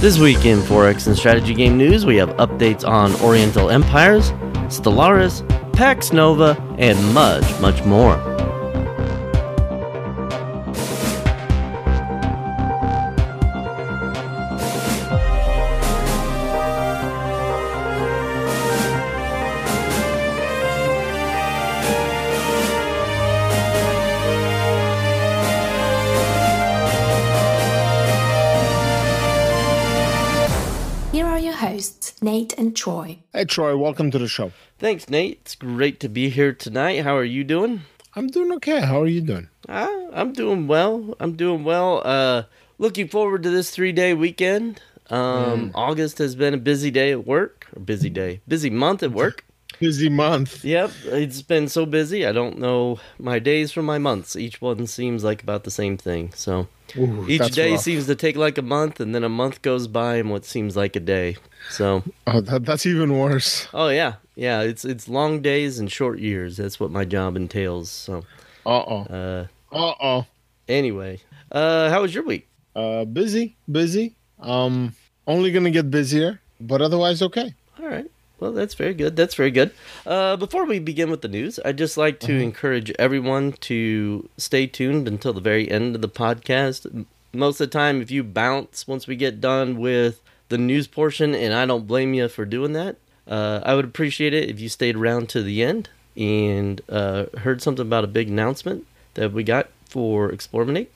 This week in 4X and Strategy Game News, we have updates on Oriental Empires, Stellaris, Pax Nova, and much, much more. Hey Troy, welcome to the show. Thanks, Nate. It's great to be here tonight. How are you doing? I'm doing okay. How are you doing? Ah, I'm doing well. I'm doing well. Uh, looking forward to this three day weekend. Um, August has been a busy day at work, or busy day, busy month at work. Busy month. Yep, it's been so busy. I don't know my days from my months. Each one seems like about the same thing. So Ooh, each day rough. seems to take like a month, and then a month goes by in what seems like a day. So, Oh, that, that's even worse. oh yeah, yeah, it's it's long days and short years. That's what my job entails. So, Uh oh. uh, Uh oh. anyway, uh, how was your week? Uh, busy, busy. Um, only gonna get busier, but otherwise okay. All right. Well, that's very good. That's very good. Uh, before we begin with the news, I'd just like to encourage everyone to stay tuned until the very end of the podcast. Most of the time, if you bounce once we get done with the news portion, and I don't blame you for doing that, uh, I would appreciate it if you stayed around to the end and uh, heard something about a big announcement that we got for Explorminate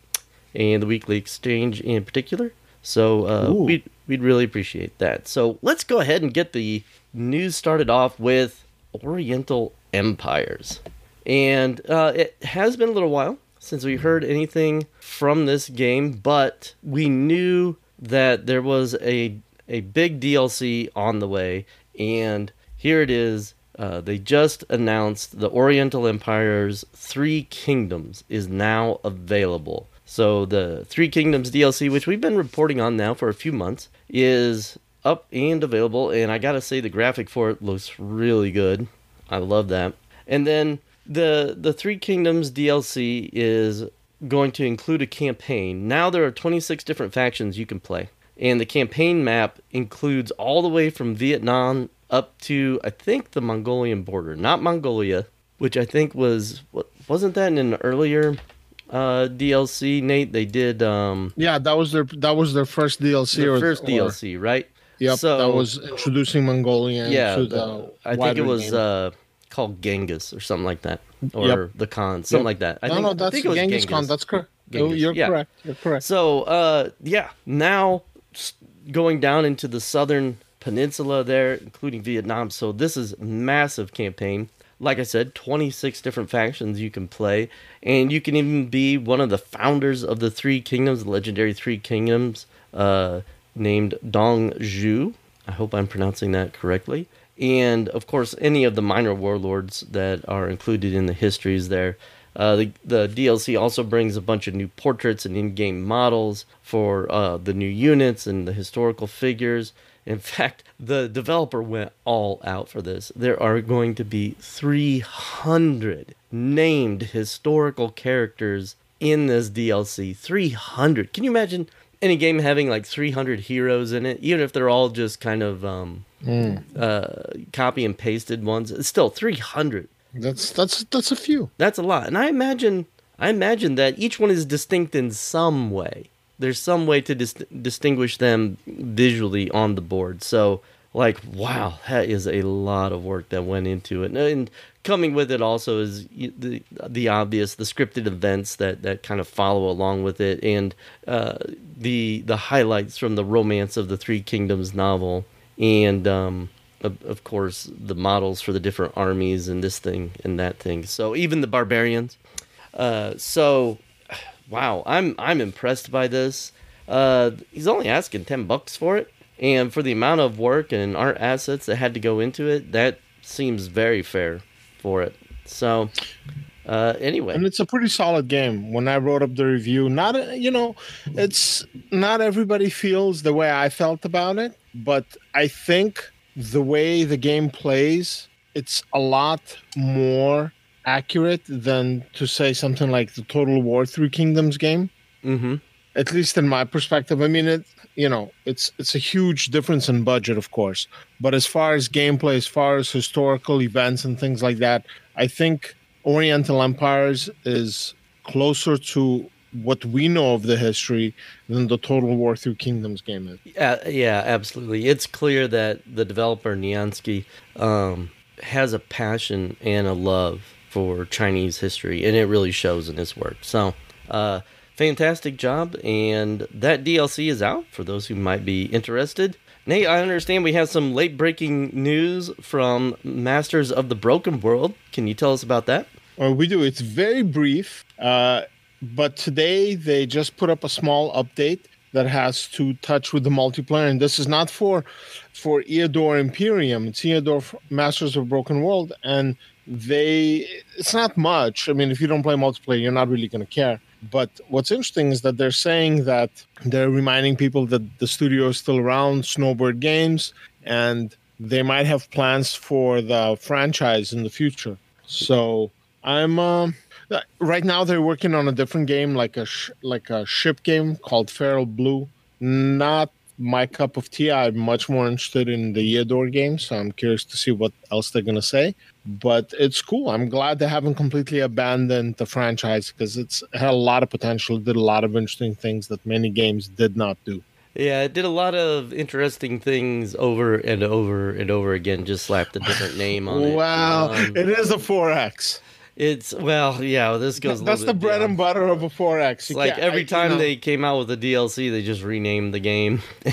and the weekly exchange in particular. So uh, we'd we'd really appreciate that. So let's go ahead and get the news started off with Oriental empires, and uh, it has been a little while since we heard anything from this game, but we knew that there was a a big DLC on the way, and here it is. Uh, they just announced the Oriental Empire's Three Kingdoms is now available. So the Three Kingdoms DLC, which we've been reporting on now for a few months, is up and available. And I gotta say, the graphic for it looks really good. I love that. And then the the Three Kingdoms DLC is going to include a campaign. Now there are 26 different factions you can play. And the campaign map includes all the way from Vietnam up to I think the Mongolian border, not Mongolia, which I think was what wasn't that in an earlier uh, DLC, Nate? They did um, Yeah, that was their that was their first DLC. the or, first or- DLC, right? Yep, So- that was introducing Mongolia. yeah, to the- I think it was uh, called Genghis or something like that, or Yep. the Khan, something Yep. like that. I no, think, no, I that's think it was Genghis Khan. That's correct. Oh, Genghis, you're yeah. correct. You're correct. So, uh, yeah, now going down into the southern peninsula there, including Vietnam. So this is massive campaign. Like I said, 26 different factions you can play, and you can even be one of the founders of the Three Kingdoms, the legendary Three Kingdoms, uh, named Dong Zhu. I hope I'm pronouncing that correctly. And of course, any of the minor warlords that are included in the histories there. Uh, the, the DLC also brings a bunch of new portraits and in game models for uh, the new units and the historical figures. In fact, the developer went all out for this. There are going to be 300 named historical characters in this DLC. 300. Can you imagine any game having like 300 heroes in it? Even if they're all just kind of um, uh, copy and pasted ones, it's still 300 That's that's that's a few. that's a lot. And i imagine i imagine that each one is distinct in some way. There's some way to dis- distinguish them visually on the board. So like wow that is a lot of work that went into it. And coming with it also is the the obvious, the scripted events that that kind of follow along with it, and uh, the the highlights from the Romance of the Three Kingdoms novel, and um, of, course the models for the different armies and this thing and that thing. So even the barbarians. Uh, so, wow, I'm I'm impressed by this. Uh, he's only asking ten bucks for it, and for the amount of work and art assets that had to go into it, that seems very fair for it. So, uh, anyway, and it's a pretty solid game. When I wrote up the review, not you know, it's not everybody feels the way I felt about it, but I think the way the game plays, it's a lot more accurate than to say something like the Total War Three Kingdoms game. Mm-hmm. At least in my perspective. I mean, it you know, it's it's a huge difference in budget, of course. But as far as gameplay, as far as historical events and things like that, I think Oriental Empires is closer to what we know of the history than the Total War Three Kingdoms game is. Yeah, yeah, absolutely. It's clear that the developer Niantic um, has a passion and a love for Chinese history, and it really shows in his work. So, uh, fantastic job, and that DLC is out for those who might be interested. Nate, I understand we have some late breaking news from Masters of the Broken World. Can you tell us about that? Well, we do. It's very brief. Uh, but today they just put up a small update that has to touch with the multiplayer and this is not for for Eador Imperium it's Eador Masters of Broken World and they it's not much I mean if you don't play multiplayer you're not really going to care but what's interesting is that they're saying that they're reminding people that the studio is still around Snowbird Games and they might have plans for the franchise in the future so I'm uh, right now they're working on a different game, like a sh- like a ship game called Feral Blue. Not my cup of tea. I'm much more interested in the Eador game, so I'm curious to see what else they're gonna say. But it's cool. I'm glad they haven't completely abandoned the franchise because it's had a lot of potential. Did a lot of interesting things that many games did not do. Yeah, it did a lot of interesting things over and over and over again. Just slapped a different name on it. Wow, um, it is a 4X. It's well, yeah. This goes. That's the bread and butter of a 4X. like every I, time know. they came out with a DLC, they just renamed the game.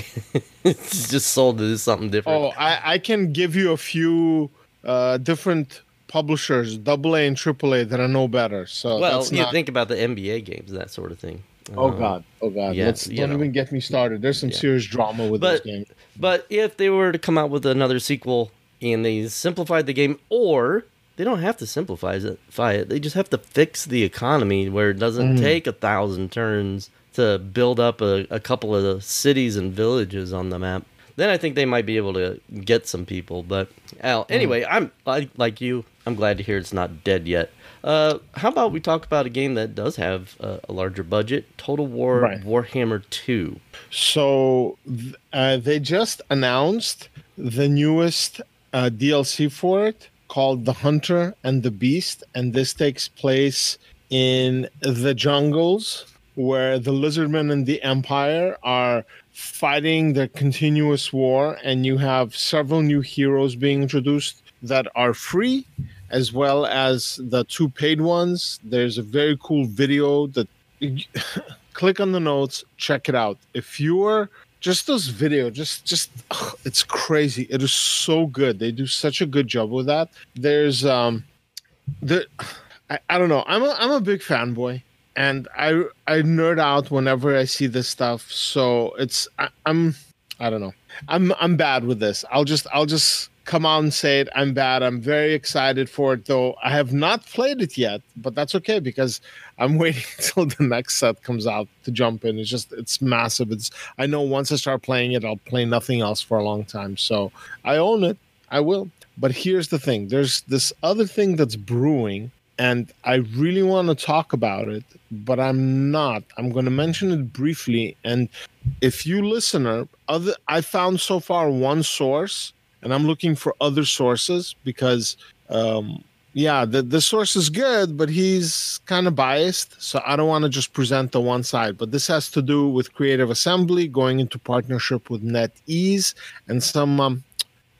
it's just sold to something different. Oh, I, I can give you a few uh, different publishers, double A and triple A, that are no better. So well, you not... think about the NBA games, that sort of thing. Oh um, God! Oh God! Yeah, Let's, don't know. even get me started. There's some yeah. serious drama with but, this game. But if they were to come out with another sequel and they simplified the game, or they don't have to simplify it. They just have to fix the economy where it doesn't mm. take a thousand turns to build up a, a couple of cities and villages on the map. Then I think they might be able to get some people. But Al, mm. anyway. I'm I, like you. I'm glad to hear it's not dead yet. Uh, how about we talk about a game that does have a, a larger budget? Total War right. Warhammer Two. So uh, they just announced the newest uh, DLC for it called The Hunter and the Beast, and this takes place in the jungles where the lizardmen and the empire are fighting the continuous war and you have several new heroes being introduced that are free as well as the two paid ones. There's a very cool video that click on the notes check it out. If you're just those video just just ugh, it's crazy. It is so good. They do such a good job with that. There's um the I, I don't know. I'm a i'm a big fanboy and i i nerd out whenever i see this stuff so it's I, i'm i don't know i'm i'm bad with this i'll just i'll just come out and say it. I'm bad. I'm very excited for it, though. I have not played it yet, but that's okay because I'm waiting until the next set comes out to jump in. It's just it's massive. It's I know once I start playing it, I'll play nothing else for a long time. So I own it. I will. But here's the thing: there's this other thing that's brewing, and I really want to talk about it, but I'm not. I'm going to mention it briefly. And if you listener, other I found so far one source and I'm looking for other sources because, um, yeah, the the source is good, but he's kind of biased, so I don't want to just present the one side. But this has to do with Creative Assembly going into partnership with NetEase and some, um,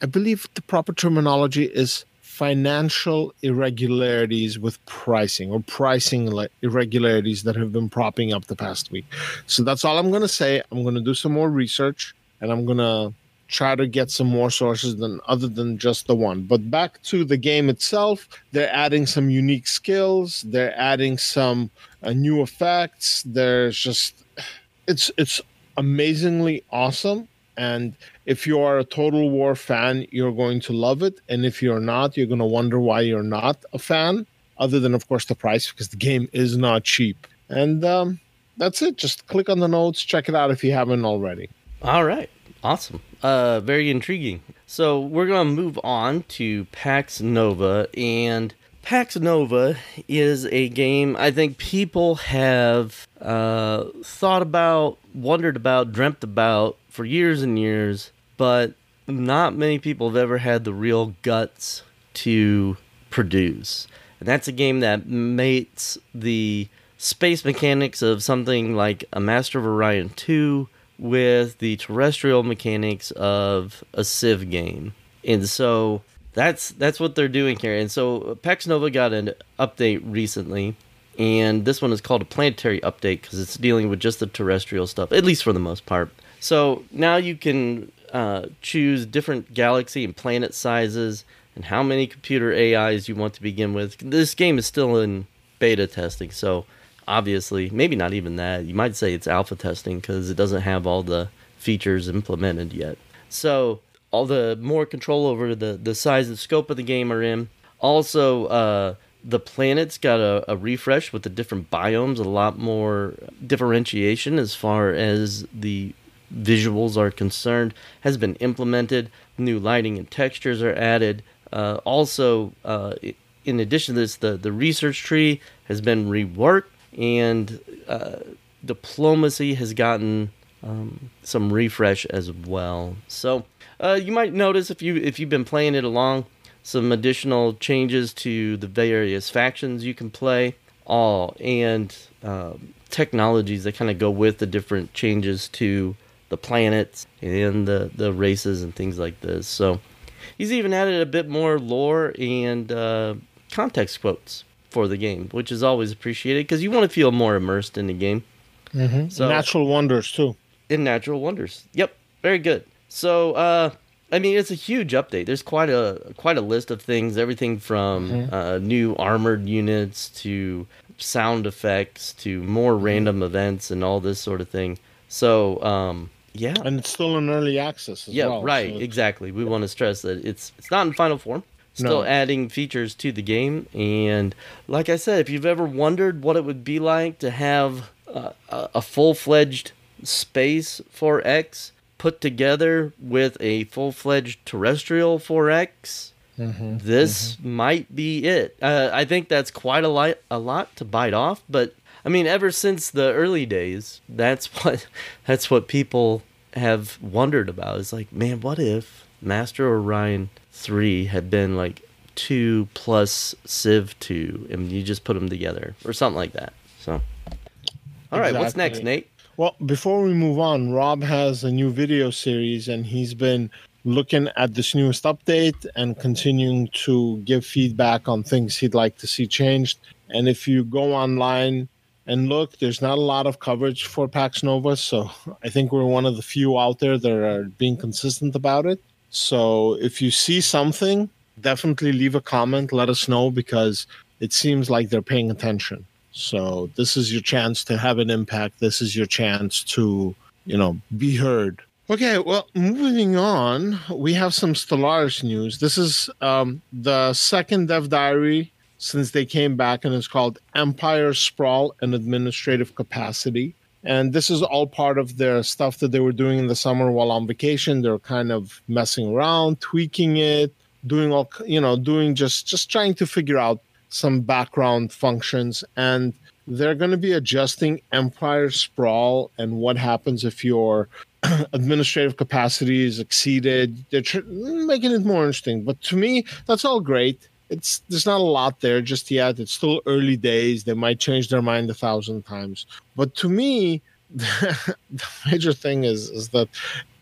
I believe the proper terminology is financial irregularities with pricing or pricing irregularities that have been propping up the past week. So that's all I'm going to say. I'm going to do some more research and I'm going to try to get some more sources than other than just the one. But back to the game itself, they're adding some unique skills, they're adding some uh, new effects. There's just it's it's amazingly awesome and if you are a Total War fan, you're going to love it. And if you're not, you're going to wonder why you're not a fan, other than, of course, the price, because the game is not cheap. And um, that's it. Just click on the notes, check it out if you haven't already. All right. Awesome. Uh, very intriguing. So we're going to move on to Pax Nova. And Pax Nova is a game I think people have uh, thought about, wondered about, dreamt about for years and years, but not many people have ever had the real guts to produce. And that's a game that mates the space mechanics of something like a Master of Orion 2 with the terrestrial mechanics of a Civ game. And so that's that's what they're doing here. And so Pax Nova got an update recently, and this one is called a planetary update because it's dealing with just the terrestrial stuff, at least for the most part. So now you can uh, choose different galaxy and planet sizes and how many computer AIs you want to begin with. This game is still in beta testing, so obviously, maybe not even that. You might say it's alpha testing because it doesn't have all the features implemented yet. So all the more control over the, the size and scope of the game are in. Also, uh, the planets got a, a, refresh with the different biomes, a lot more differentiation as far as the visuals are concerned has been implemented. New lighting and textures are added. Uh, also, uh, in addition to this, the, the research tree has been reworked, and uh, diplomacy has gotten um, some refresh as well. So uh, you might notice if you if you've been playing it along, some additional changes to the various factions you can play, all and um, technologies that kind of go with the different changes to the planets and the, the races and things like this. So he's even added a bit more lore and uh, context quotes for the game, which is always appreciated because you want to feel more immersed in the game. Mm-hmm. So natural wonders too. In natural wonders, yep, very good. So uh, I mean, it's a huge update. There's quite a quite a list of things. Everything from mm-hmm. uh, new armored units to sound effects to more random events and all this sort of thing. So um, yeah, and it's still in early access. yeah, well, right. So exactly. We want to stress that it's it's not in final form. Still no. adding features to the game, and like I said, if you've ever wondered what it would be like to have uh, a full fledged space 4X put together with a full fledged terrestrial 4X, mm-hmm. this mm-hmm. might be it. Uh, I think that's quite a lot, a lot to bite off, but I mean, ever since the early days, that's what that's what people have wondered about. It's like, man, what if Master Orion three had been like two plus Civ two, and you just put them together or something like that. So, all right, exactly. what's next, Nate? Well, before we move on, Rob has a new video series, and he's been looking at this newest update and continuing to give feedback on things he'd like to see changed. And if you go online and look, there's not a lot of coverage for Pax Nova, so I think we're one of the few out there that are being consistent about it. So if you see something, definitely leave a comment, let us know because it seems like they're paying attention. So this is your chance to have an impact. This is your chance to, you know, be heard. Okay, well, moving on, we have some Stellaris news. This is um, the second Dev Diary since they came back, and it's called Empire Sprawl and Administrative Capacity. And this is all part of their stuff that they were doing in the summer while on vacation. They're kind of messing around, tweaking it, doing all you know, doing just just trying to figure out some background functions. And they're going to be adjusting Empire Sprawl and what happens if your administrative capacity is exceeded. They're tr- making it more interesting. But to me, that's all great it's there's not a lot there just yet. It's still early days. They might change their mind a thousand times. But to me, the, the major thing is is that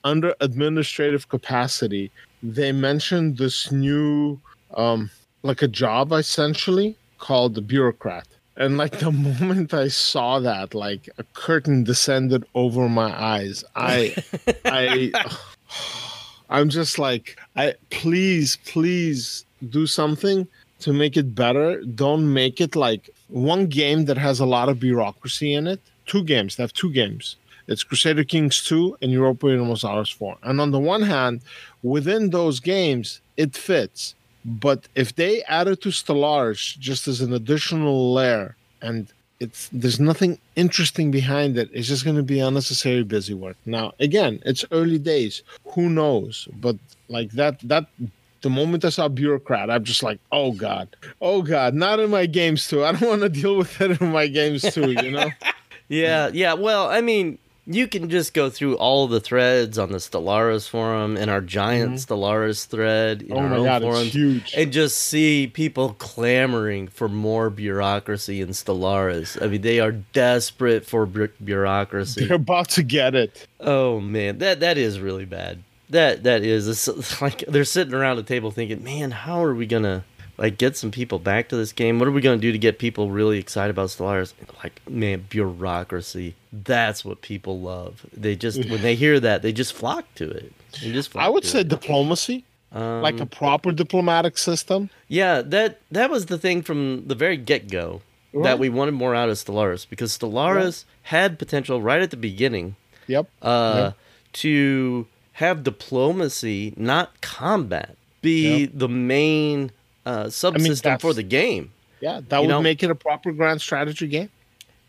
under administrative capacity, they mentioned this new um, like a job essentially called the bureaucrat. And like the moment I saw that, like a curtain descended over my eyes. I, I, I'm just like, I please, please do something to make it better. Don't make it like one game that has a lot of bureaucracy in it. Two games. They have two games. It's Crusader Kings 2 and Europa Universalis 4. And on the one hand, within those games, it fits. But if they add it to Stellaris just as an additional layer and it's there's nothing interesting behind it, it's just going to be unnecessary busy work. Now, again, it's early days. Who knows? But like that that the moment I saw bureaucrat, I'm just like, oh god, oh god, not in my games too. I don't want to deal with it in my games too. You know? yeah, yeah. Well, I mean, you can just go through all the threads on the Stellaris forum and our giant mm-hmm. Stellaris thread in oh our my own God, huge. and just see people clamoring for more bureaucracy in Stellaris. I mean, they are desperate for bu- bureaucracy. They're about to get it. Oh man, that that is really bad. That that is it's like they're sitting around a table thinking, man, how are we gonna like get some people back to this game? What are we gonna do to get people really excited about Stellaris? Like, man, bureaucracy. That's what people love. They just when they hear that, they just flock to it. They just I would say it. diplomacy, Um, like a proper diplomatic system. Yeah, that that was the thing from the very get go Right. that we wanted more out of Stellaris because Stellaris had potential right at the beginning Yep. uh, to have diplomacy, not combat, be Yep. the main uh, subsystem for the game. Yeah, that you would know- make it a proper grand strategy game.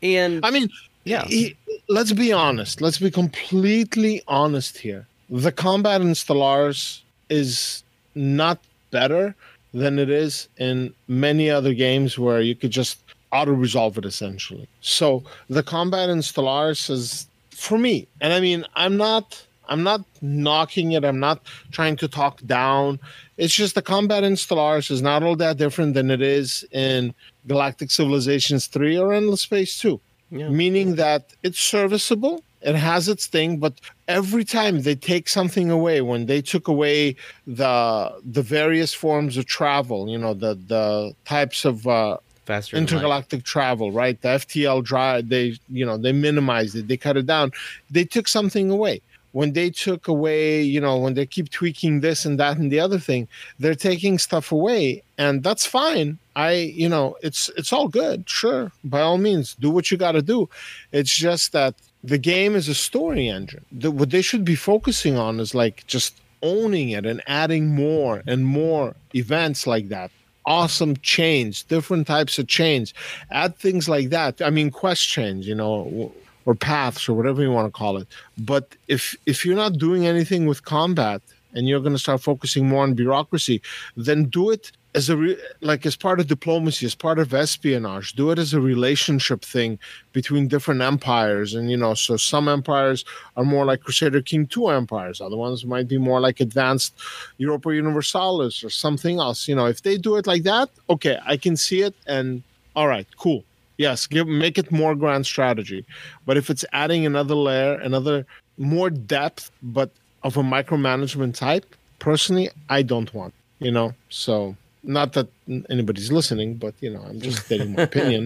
And I mean, Yeah. he- let's be honest. Let's be completely honest here. The combat in Stellaris is not better than it is in many other games where you could just auto resolve it essentially. So the combat in Stellaris is for me, and I mean, I'm not. I'm not knocking it. I'm not trying to talk down. It's just the combat in Stellaris is not all that different than it is in Galactic Civilizations 3 or Endless Space 2 yeah. meaning that it's serviceable it has its thing but every time they take something away when they took away the the various forms of travel you know the the types of uh faster intergalactic travel right the ftl drive they you know they minimized it they cut it down they took something away when they took away you know when they keep tweaking this and that and the other thing they're taking stuff away and that's fine. I you know it's it's all good sure by all means do what you got to do. It's just that the game is a story engine. The, what they should be focusing on is like just owning it and adding more and more events like that. Awesome chains different types of chains. Add things like that. I mean quest chains you know or paths or whatever you want to call it. But if if you're not doing anything with combat and you're going to start focusing more on bureaucracy then do it as a re- like as part of diplomacy as part of espionage. Do it as a relationship thing between different empires. And you know so some empires are more like crusader king 2 empires. Other ones might be more like advanced europa universalis or something else. You know if they do it like that okay i can see it and all right cool yes give make it more grand strategy but if it's adding another layer another more depth but of a micromanagement type personally i don't want you know so not that anybody's listening but you know i'm just stating my opinion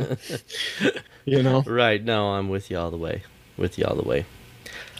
you know Right. No, I'm with you all the way. With you all the way.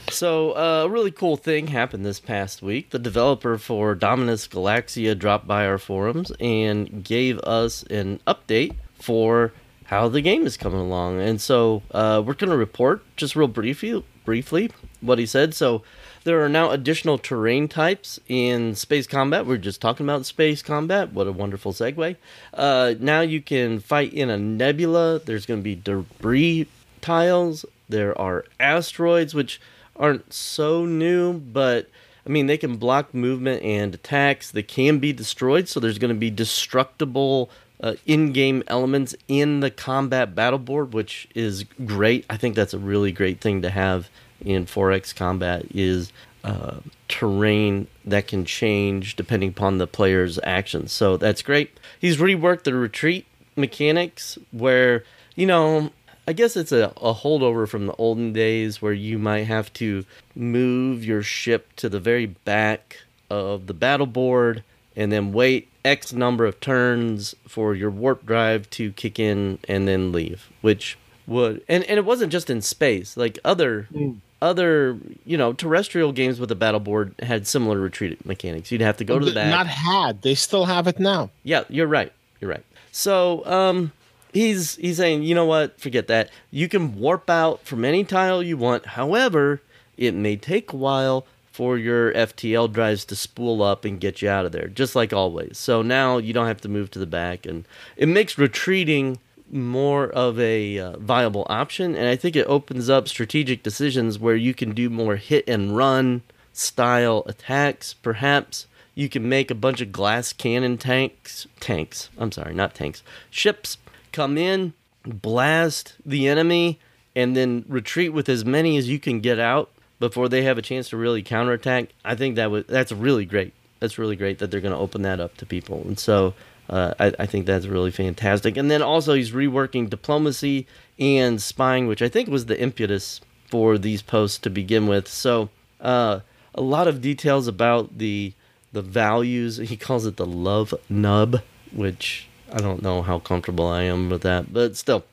So, uh, a really cool thing happened this past week. The developer for Dominus Galaxia dropped by our forums and gave us an update for how the game is coming along. And so, uh, we're going to report just real briefly, briefly what he said. So, there are now additional terrain types in space combat. We are just talking about space combat. What a wonderful segue. Uh, now you can fight in a nebula. There's going to be debris tiles. There are asteroids, which aren't so new, but I mean, they can block movement and attacks. They can be destroyed, so there's going to be destructible uh, in-game elements in the combat battle board, which is great. I think that's a really great thing to have in 4X combat is uh, terrain that can change depending upon the player's actions. So that's great. He's reworked the retreat mechanics where, you know, I guess it's a, a holdover from the olden days where you might have to move your ship to the very back of the battle board and then wait X number of turns for your warp drive to kick in and then leave, which would and, and it wasn't just in space, like other Mm. other you know terrestrial games with a battle board had similar retreat mechanics. You'd have to go to the back. Not had. They still have it now. Yeah, you're right. You're right. So, um, he's he's saying, you know what? Forget that. You can warp out from any tile you want. However, it may take a while for your FTL drives to spool up and get you out of there, just like always. So now you don't have to move to the back, and it makes retreating more of a uh, viable option. And I think it opens up strategic decisions where you can do more hit and run style attacks, perhaps you can make a bunch of glass cannon tanks tanks i'm sorry not tanks ships come in blast the enemy and then retreat with as many as you can get out before they have a chance to really counterattack i think that would that's really great that's really great that they're going to open that up to people and so uh, I, I think that's really fantastic and then also he's reworking diplomacy and spying which i think was the impetus for these posts to begin with so uh, a lot of details about the the values. He calls it the love nub, which I don't know how comfortable I am with that, but still.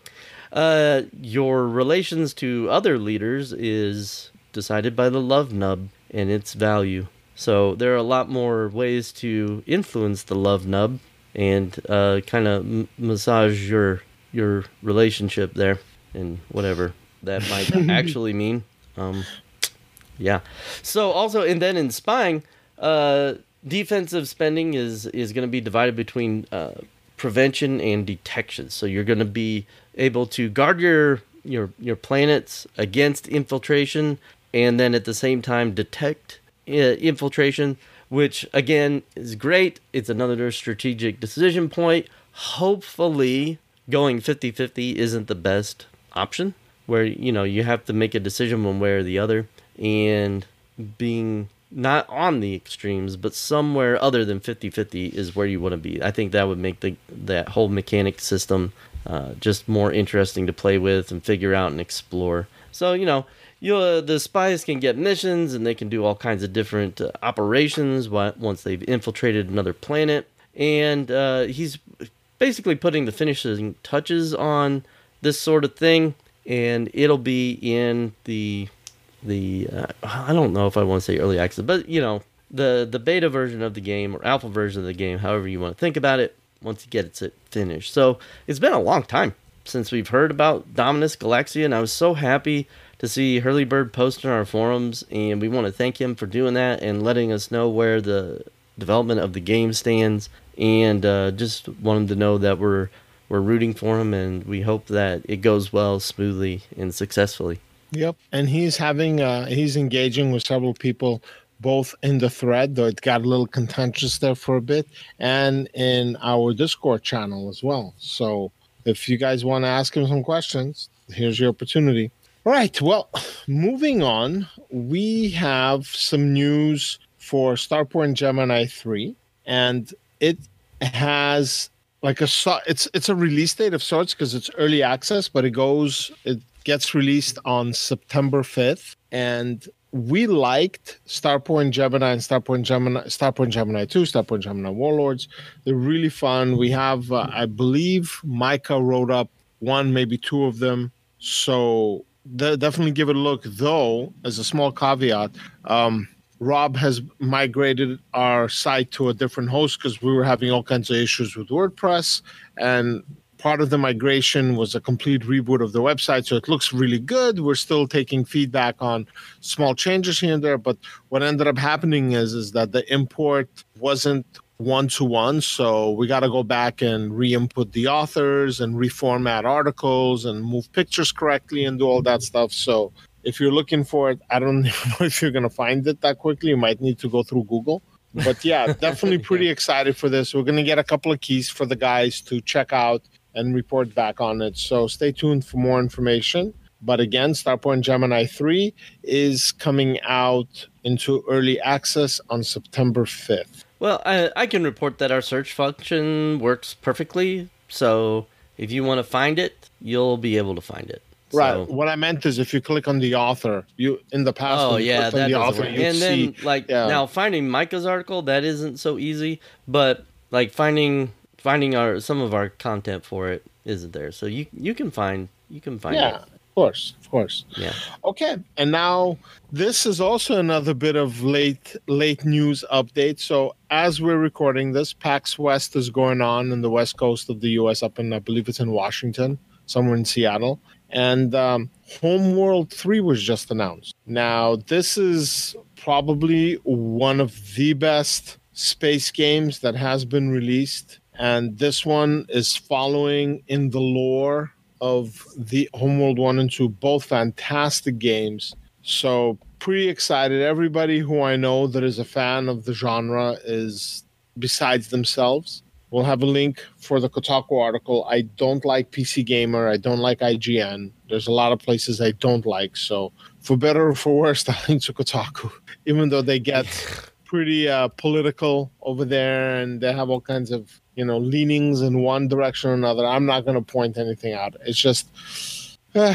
Uh, your relations to other leaders is decided by the love nub and its value. So there are a lot more ways to influence the love nub and uh, kind of m- massage your your relationship there and whatever that might actually mean. Um, yeah. So also, and then in spying, uh, defensive spending is is going to be divided between uh, prevention and detection. So you're going to be able to guard your your your planets against infiltration, and then at the same time detect uh, infiltration, which again is great. It's another strategic decision point. Hopefully, going 50-50 isn't the best option where you know you have to make a decision one way or the other and being not on the extremes but somewhere other than 50-50 is where you want to be i think that would make the that whole mechanic system uh, just more interesting to play with and figure out and explore so you know you uh, the spies can get missions and they can do all kinds of different uh, operations once they've infiltrated another planet and uh, he's basically putting the finishing touches on this sort of thing and it'll be in the the uh, I don't know if I want to say early access, but you know the the beta version of the game or alpha version of the game, however you want to think about it, once you get it it finished. So it's been a long time since we've heard about Dominus Galaxia, and I was so happy to see Hurley Bird post on our forums, and we want to thank him for doing that and letting us know where the development of the game stands, and uh, just want him to know that we're we're rooting for him, and we hope that it goes well, smoothly, and successfully. Yep. And he's having uh he's engaging with several people both in the thread, though it got a little contentious there for a bit, and in our Discord channel as well. So if you guys want to ask him some questions, here's your opportunity. Right. Well, moving on, we have some news for Starpoint Gemini 3, and it has like a it's it's a release date of sorts because it's early access, but it goes it gets released on September 5th. And we liked Starpoint Gemini and Starpoint Gemini, Starpoint Gemini 2, Starpoint Gemini Warlords. They're really fun. We have, uh, I believe, Micah wrote up one, maybe two of them. So de- definitely give it a look. Though, as a small caveat, um, Rob has migrated our site to a different host because we were having all kinds of issues with WordPress. And part of the migration was a complete reboot of the website so it looks really good we're still taking feedback on small changes here and there but what ended up happening is is that the import wasn't one to one so we got to go back and re-input the authors and reformat articles and move pictures correctly and do all that stuff so if you're looking for it i don't know if you're going to find it that quickly you might need to go through google but yeah definitely pretty excited for this we're going to get a couple of keys for the guys to check out and report back on it. So stay tuned for more information. But again, Starpoint Gemini 3 is coming out into early access on September 5th. Well, I, I can report that our search function works perfectly. So if you want to find it, you'll be able to find it. Right. So- What I meant is if you click on the author, you in the past. Oh yeah, that the author, work. And then see. like yeah. now finding Micah's article that isn't so easy, but like finding finding our some of our content for it isn't there. So you you can find you can find Yeah, it. Of course, of course. Yeah. Okay, and now this is also another bit of late late news update. So as we're recording this, PAX West is going on in the west coast of the U.S. up in I believe it's in Washington, somewhere in Seattle, and um, Homeworld Three was just announced. Now this is probably one of the best space games that has been released, and this one is following in the lore of the Homeworld 1 and 2, both fantastic games. So, pretty excited. Everybody who I know that is a fan of the genre is besides themselves. We'll have a link for the Kotaku article. I don't like PC Gamer. I don't like IGN. There's a lot of places I don't like. So, for better or for worse, I link to Kotaku, even though they get pretty uh, political over there and they have all kinds of you know leanings in one direction or another. I'm not going to point anything out. It's just uh,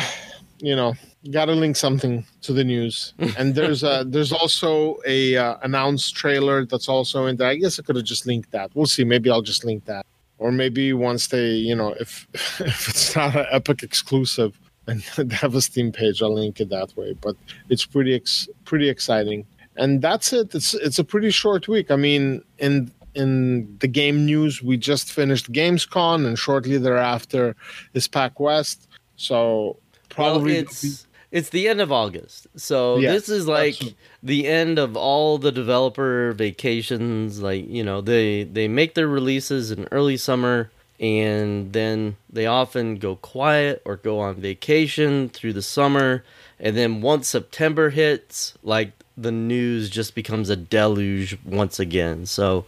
you know gotta link something to the news. And there's a there's also a uh, announced trailer that's also in there. I guess i could have just linked that. We'll see. Maybe i'll just link that. Or maybe once they you know if if it's not an epic exclusive and they have a steam page i'll link it that way. But it's pretty ex- pretty exciting. And that's it. It's it's a pretty short week. I mean, in in the game news, we just finished Gamescom, and shortly thereafter is PAX West. So probably well, it's it's the end of August, so Yeah, this is like absolutely. the end of all the developer vacations. Like you know, they they make their releases in early summer, and then they often go quiet or go on vacation through the summer, and then once September hits, like the news just becomes a deluge once again. So,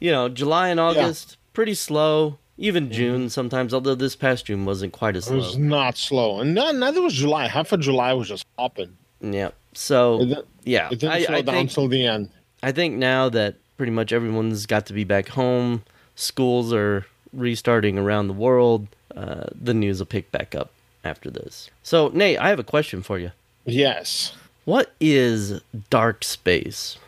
you know, July and August pretty slow. Even June sometimes, although this past June wasn't quite as slow. it was not slow, and no- neither was July. Half of July was just hopping. Yeah. So It, yeah, it didn't I, slow I down think till the end. I think now that pretty much everyone's got to be back home, schools are restarting around the world. Uh, the news will pick back up after this. So Nate, I have a question for you. Yes. What is dark space?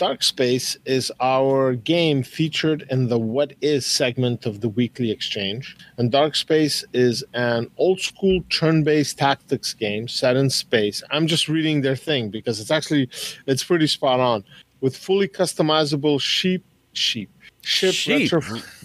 Dark Space is our game featured in the What Is segment of the weekly exchange. And Dark Space is an old school turn based tactics game set in space. I'm just reading their thing because it's actually it's pretty spot on. With fully customizable sheep sheep ship Sheep.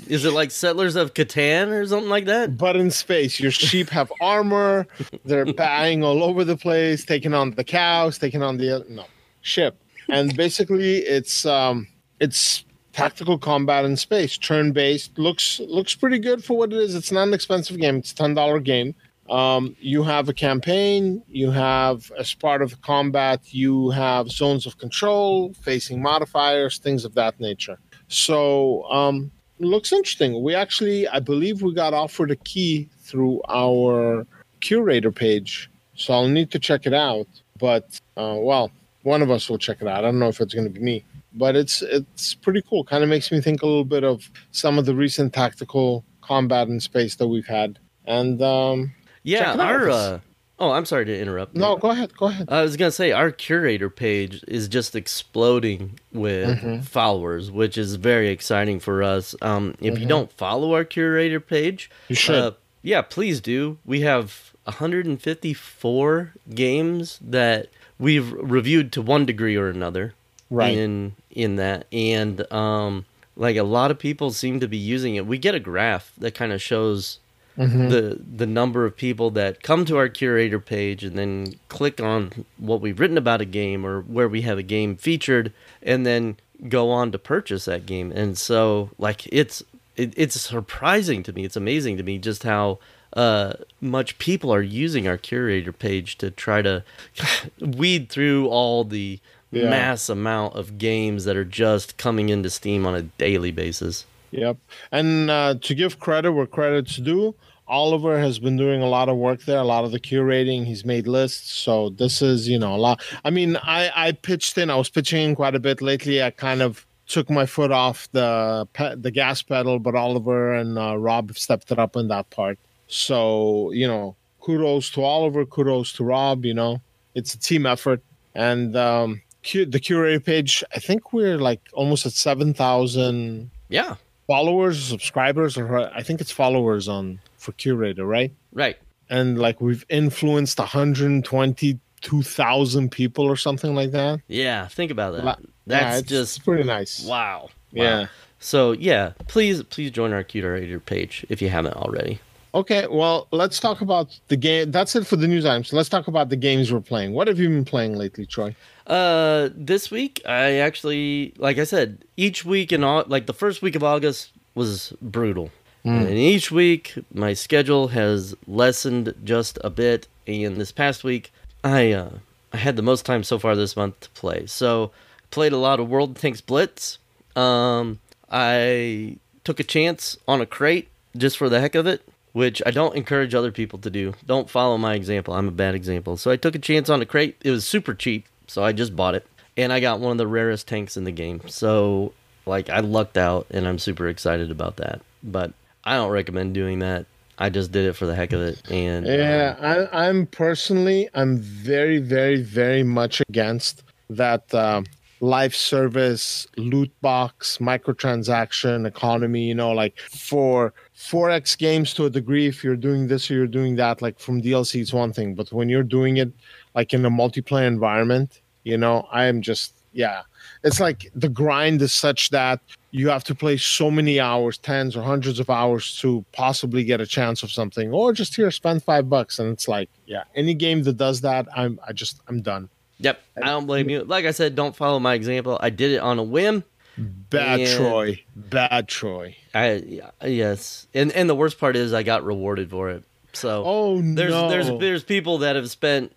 Is it like Settlers of Catan or something like that? but in space. Your sheep have armor. They're banging all over the place, taking on the cows, taking on the no ship. And basically, it's um, it's tactical combat in space, turn based. looks looks pretty good for what it is. It's not an expensive game. It's a ten dollar game. Um, you have a campaign. You have as part of the combat, you have zones of control, facing modifiers, things of that nature. So um, looks interesting. We actually, I believe, we got offered a key through our curator page, so I'll need to check it out. But uh, well, one of us will check it out. I don't know if it's going to be me, but it's it's pretty cool. Kind of makes me think a little bit of some of the recent tactical combat in space that we've had. And um, Yeah, Check it out. our uh, oh, I'm sorry to interrupt. no, go ahead, go ahead. I was gonna say our curator page is just exploding with Mm-hmm. followers, which is very exciting for us. Um, if you don't follow our curator page, Mm-hmm. You should. uh, yeah, please do. We have 154 games that we've reviewed to one degree or another. Right. In in that, and um, like a lot of people seem to be using it. We get a graph that kind of shows Mm-hmm. the the number of people that come to our curator page and then click on what we've written about a game or where we have a game featured and then go on to purchase that game and so like it's it, it's surprising to me it's amazing to me just how uh much people are using our curator page to try to weed through all the Yeah. mass amount of games that are just coming into steam on a daily basis Yep. And uh, to give credit where credit's due, Oliver has been doing a lot of work there, a lot of the curating. He's made lists. So this is, you know, a lot. I mean, I, I pitched in, I was pitching in quite a bit lately. I kind of took my foot off the pe- the gas pedal, but Oliver and uh, Rob have stepped it up in that part. So, you know, kudos to Oliver, kudos to Rob. You know, it's a team effort, and um, cu- the curator page. I think we're like almost at seven thousand Yeah. followers, subscribers, or I think it's followers on for curator, right? Right. And like we've influenced 122,000 people or something like that. Yeah. Think about that. La- That's Yeah, it's just pretty nice. wow. Wow. Yeah. So yeah, please please join our curator page if you haven't already. Okay, well, let's talk about the game. That's it for the news items. Let's talk about the games we're playing. What have you been playing lately, Troy? Uh, this week I actually, like I said, each week in all, like the first week of August was brutal, and each week my schedule has lessened just a bit. And this past week, I uh, I had the most time so far this month to play. So played a lot of World Tanks Blitz. Um, I took a chance on a crate just for the heck of it, which I don't encourage other people to do. Don't follow my example. I'm a bad example. So I took a chance on a crate. It was super cheap, so I just bought it. And I got one of the rarest tanks in the game. So like I lucked out and I'm super excited about that. But I don't recommend doing that. I just did it for the heck of it and Yeah, I, I'm personally, I'm very, very, very much against that um, life service loot box microtransaction economy. You know, like for 4X games to a degree, if you're doing this or you're doing that, like from DLC, it's one thing, but when you're doing it like in a multiplayer environment, you know, I am just yeah. It's like the grind is such that you have to play so many hours, tens or hundreds of hours to possibly get a chance of something, or just here spend five bucks, and it's like, yeah, any game that does that, I'm, I just, I'm done. Yep, I don't blame you. Like I said, don't follow my example. I did it on a whim. Bad Troy, bad Troy. I yes, and and the worst part is I got rewarded for it. So Oh there's no! there's there's people that have spent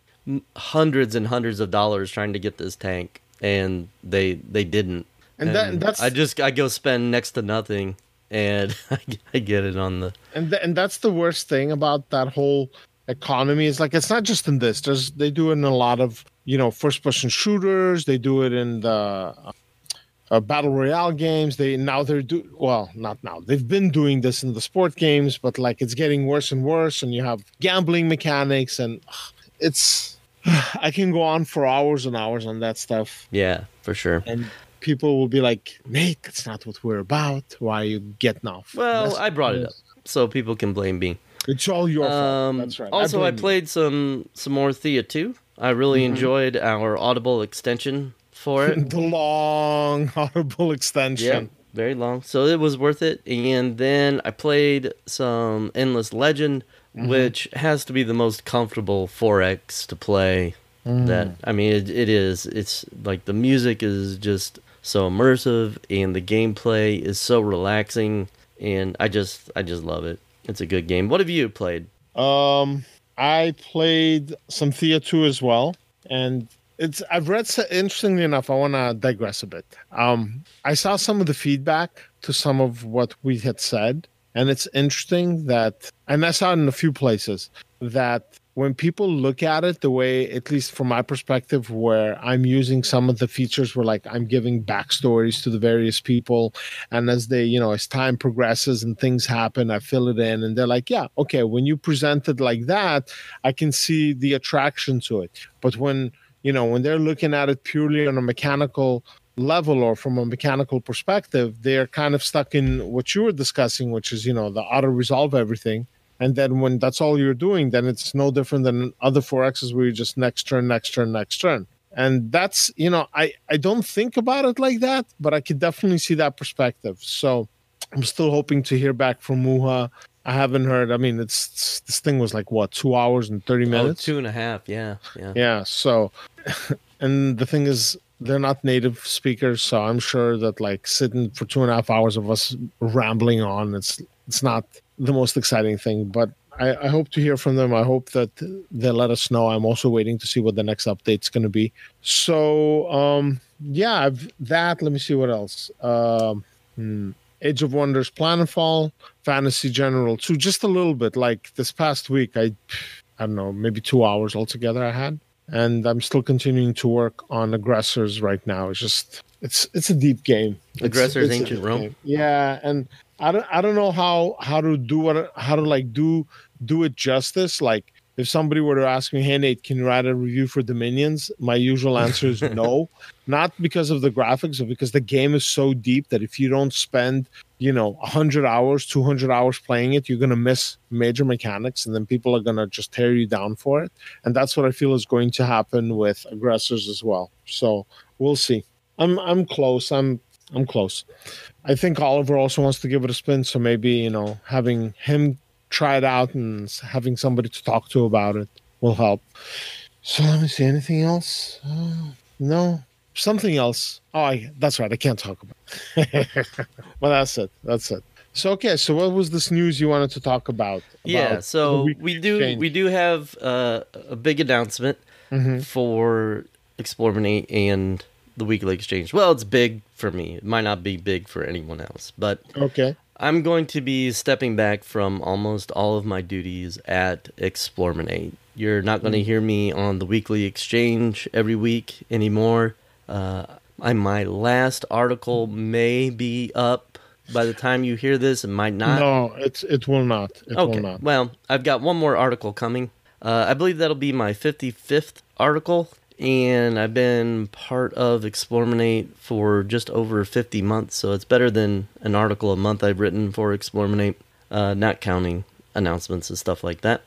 hundreds and hundreds of dollars trying to get this tank, and they they didn't. And that- that's- I just I go spend next to nothing, and I get it on the and th- and that's the worst thing about that whole economy is like it's not just in this. There's they do it in a lot of you know first person shooters. They do it in the uh, uh, battle royale games. They now they're do well not now. They've been doing this in the sport games, but like it's getting worse and worse. And you have gambling mechanics, and ugh, it's I can go on for hours and hours on that stuff. yeah for sure. And people will be like, Nate, that's not what we're about. Why are you getting off? Well, That's- I brought it up so people can blame me. It's all your fault. Um, That's right. Also, I, you. played some some more Thea 2. I really Mm-hmm. enjoyed our Audible extension for it. the long audible extension. yeah, very long. So it was worth it. And then I played some Endless Legend, Mm-hmm. which has to be the most comfortable 4X to play. Mm. That I mean, it, it is. It's like the music is just so immersive, and the gameplay is so relaxing, and I just I just love it. It's a good game. What have you played? Um, I played some Thea 2 as well, and it's I've read. Interestingly enough, I want to digress a bit. Um, I saw some of the feedback to some of what we had said, and it's interesting that, and I saw it in a few places that when people look at it the way, at least from my perspective, where I'm using some of the features where like I'm giving backstories to the various people, and as they, you know, as time progresses and things happen, I fill it in, and they're like, yeah, okay, when you present it like that, I can see the attraction to it. But when you know when they're looking at it purely on a mechanical level or from a mechanical perspective, they're kind of stuck in what you were discussing, which is you know the auto resolve everything. And then when that's all you're doing, then it's no different than other 4Xs where you just next turn, next turn, next turn. And that's, you know, I, I don't think about it like that, but I could definitely see that perspective. So I'm still hoping to hear back from Muha. I haven't heard. I mean, it's, it's this thing was like what, two hours and 30 Oh, minutes? two and a half. Yeah, yeah. Yeah. So, and the thing is, they're not native speakers, so I'm sure that like sitting for two and a half hours of us rambling on, it's it's not the most exciting thing. But I, I hope to hear from them. I hope that they let us know. I'm also waiting to see what the next update's going to be. So, um, yeah, I've, that. Let me see what else. Um, hmm, Age of Wonders, Planetfall, Fantasy General 2, just a little bit. Like this past week, I I don't know, maybe two hours altogether I had. And I'm still continuing to work on Aggressors right now. It's just it's it's a deep game. Aggressors it's a Ancient Rome? game. Yeah, and I don't I don't know how how to do what how to like do do it justice. Like if somebody were to ask me, "Hey Nate, can you write a review for Dominions?" My usual answer is no, not because of the graphics, but because the game is so deep that if you don't spend, you know, 100 hours, 200 hours playing it, you're going to miss major mechanics, and then people are going to just tear you down for it. And that's what I feel is going to happen with aggressors as well. So we'll see. I'm I'm close. I'm I'm close. I think Oliver also wants to give it a spin, so maybe you know having him try it out and having somebody to talk to about it will help. So let me see. Anything else? Uh, no, something else. Oh, I, that's right. I can't talk about. It. well, that's it. That's it. So okay. So what was this news you wanted to talk about? yeah. So we do exchange? we do have uh, a big announcement Mhm. for Explorminate and the weekly exchange. Well, it's big for me. It might not be big for anyone else, but Okay. I'm going to be stepping back from almost all of my duties at Explorminate. You're not going to hear me on the weekly exchange every week anymore. Uh, I, my last article may be up by the time you hear this. It might not. no, it's it will not. It will Okay. not. Well, I've got one more article coming. Uh, I believe that'll be my 55th article, and I've been part of Explorminate for just over 50 months, so it's better than an article a month I've written for Explorminate, uh, not counting announcements and stuff like that.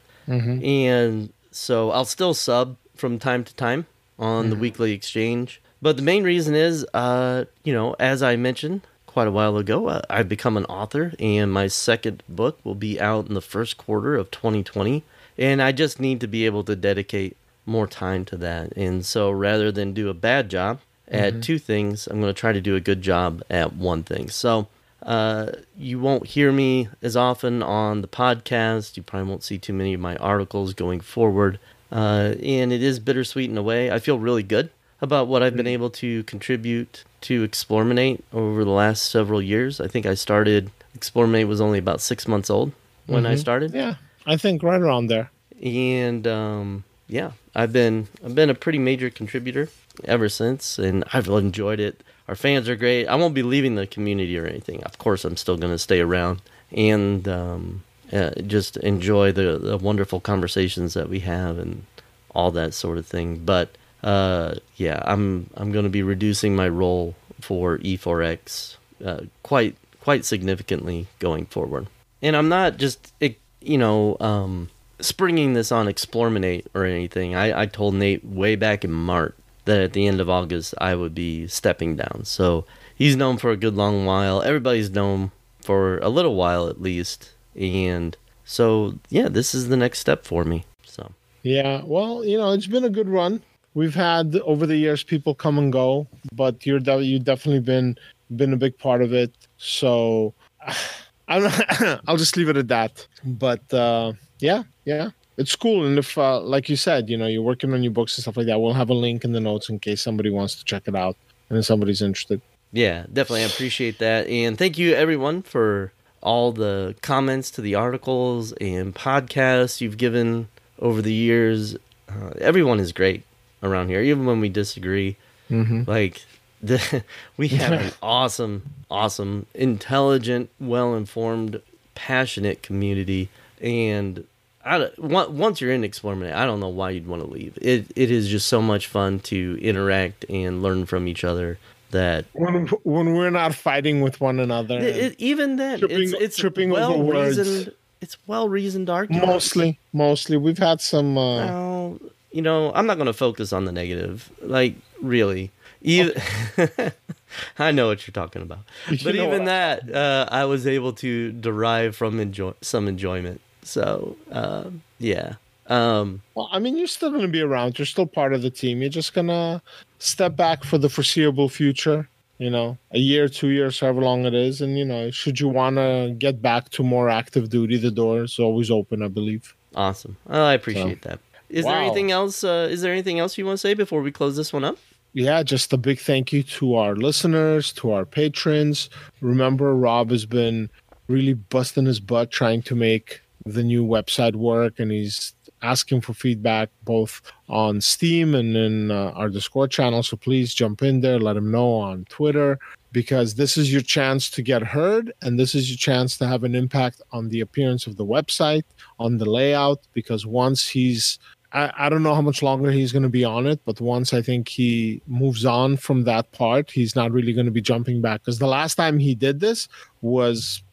And so I'll still sub from time to time on the weekly exchange. But the main reason is, uh, you know, as I mentioned quite a while ago, uh, I've become an author, and my second book will be out in the first quarter of 2020. And I just need to be able to dedicate more time to that. And so rather than do a bad job at two things, I'm going to try to do a good job at one thing. So uh, you won't hear me as often on the podcast. You probably won't see too many of my articles going forward. Uh, and it is bittersweet in a way. I feel really good about what I've been able to contribute to Explorminate over the last several years. I think I started, Explorminate was only about six months old when I started Yeah, I think right around there. and um, yeah, I've been I've been a pretty major contributor ever since, and I've enjoyed it. Our fans are great. I won't be leaving the community or anything. Of course, I'm still going to stay around and um, uh, just enjoy the, the wonderful conversations that we have and all that sort of thing. But uh, yeah, I'm I'm going to be reducing my role for E4X uh, quite quite significantly going forward. And I'm not just you know um, springing this on Explorminate or anything. I, I told Nate way back in March that at the end of August I would be stepping down. So he's known for a good long while. Everybody's known for a little while at least. And so yeah, this is the next step for me. So Yeah, well, you know, it's been a good run. We've had over the years people come and go, but you're you've definitely been been a big part of it. So I'm I'll just leave it at that. But uh, yeah, yeah, it's cool. And if, uh, like you said, you know, you're working on your books and stuff like that, we'll have a link in the notes in case somebody wants to check it out and if somebody's interested. Yeah, definitely. I appreciate that. And thank you, everyone, for all the comments to the articles and podcasts you've given over the years. Uh, everyone is great around here, even when we disagree. Like, the, we have an awesome, awesome, intelligent, well informed, passionate community. And I, once you're in Explorminate, I don't know why you'd want to leave. It, it is just so much fun to interact and learn from each other that When when we're not fighting with one another, it, it- even then, Tripping- it's it's tripping over well words. reasoned. It's well reasoned argument. mostly, mostly, we've had some. Uh, Well, you know, I'm not going to focus on the negative. Like, really, even I know what you're talking about. You But even that, uh, I was able to derive from enjoy some enjoyment. So, uh, yeah. Um, Well, I mean, you're still going to be around. You're still part of the team. You're just going to step back for the foreseeable future, you know, a year, two years, however long it is. And, you know, should you want to get back to more active duty, the door is always open, I believe. awesome. Oh, I appreciate that. Is there anything else? Uh, is there anything else you want to say before we close this one up? Yeah, just a big thank you to our listeners, to our patrons. Remember, Rob has been really busting his butt trying to make the new website work, and he's asking for feedback both on Steam and in uh, our Discord channel. So please jump in there, let him know on Twitter. because this is your chance to get heard and this is your chance to have an impact on the appearance of the website, on the layout. Because once he's I, I don't know how much longer he's going to be on it, but once I think he moves on from that part, he's not really going to be jumping back. Because the last time he did this was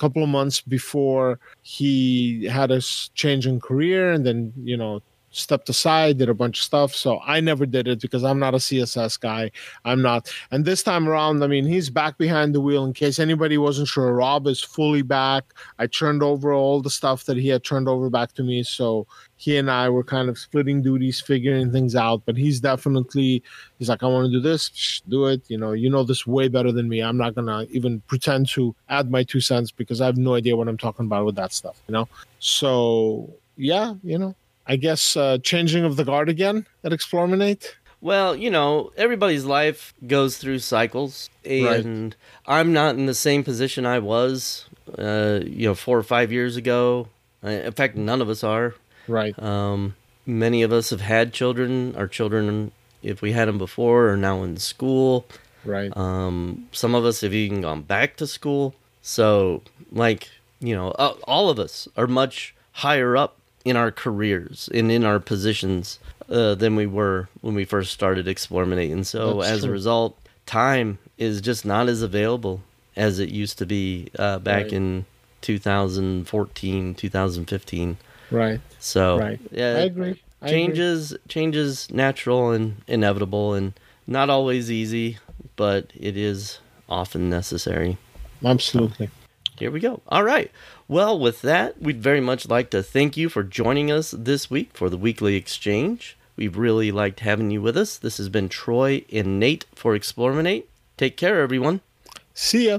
couple of months before he had a change in career, and then you know stepped aside, did a bunch of stuff. So I never did it because I'm not a CSS guy. I'm not. And this time around, I mean, he's back behind the wheel in case anybody wasn't sure. Rob is fully back. I turned over all the stuff that he had turned over back to me. So he and I were kind of splitting duties, figuring things out. But he's definitely, he's like, I want to do this, Shh, do it. You know, you know this way better than me. I'm not going to even pretend to add my two cents because I have no idea what I'm talking about with that stuff, you know? So, yeah, you know, I guess uh, changing of the guard again at Explorminate. Well, you know, everybody's life goes through cycles, and right. I'm not in the same position I was, uh, you know, four or five years ago. In fact, none of us are. Right. Um, many of us have had children. Our children, if we had them before, are now in school. Right. Um, some of us have even gone back to school. So, like, you know, uh, all of us are much higher up in our careers and in our positions uh, than we were when we first started Explorminate. And so, That's as true. a result, time is just not as available as it used to be uh, back right. in 2014, 2015. Right. So, right. Yeah, I agree. I changes agree. changes natural and inevitable and not always easy, but it is often necessary. Absolutely. Here we go. All right. Well, with that, we'd very much like to thank you for joining us this week for the weekly exchange. We've really liked having you with us. This has been Troy and Nate for Explorminate. Take care, everyone. See ya.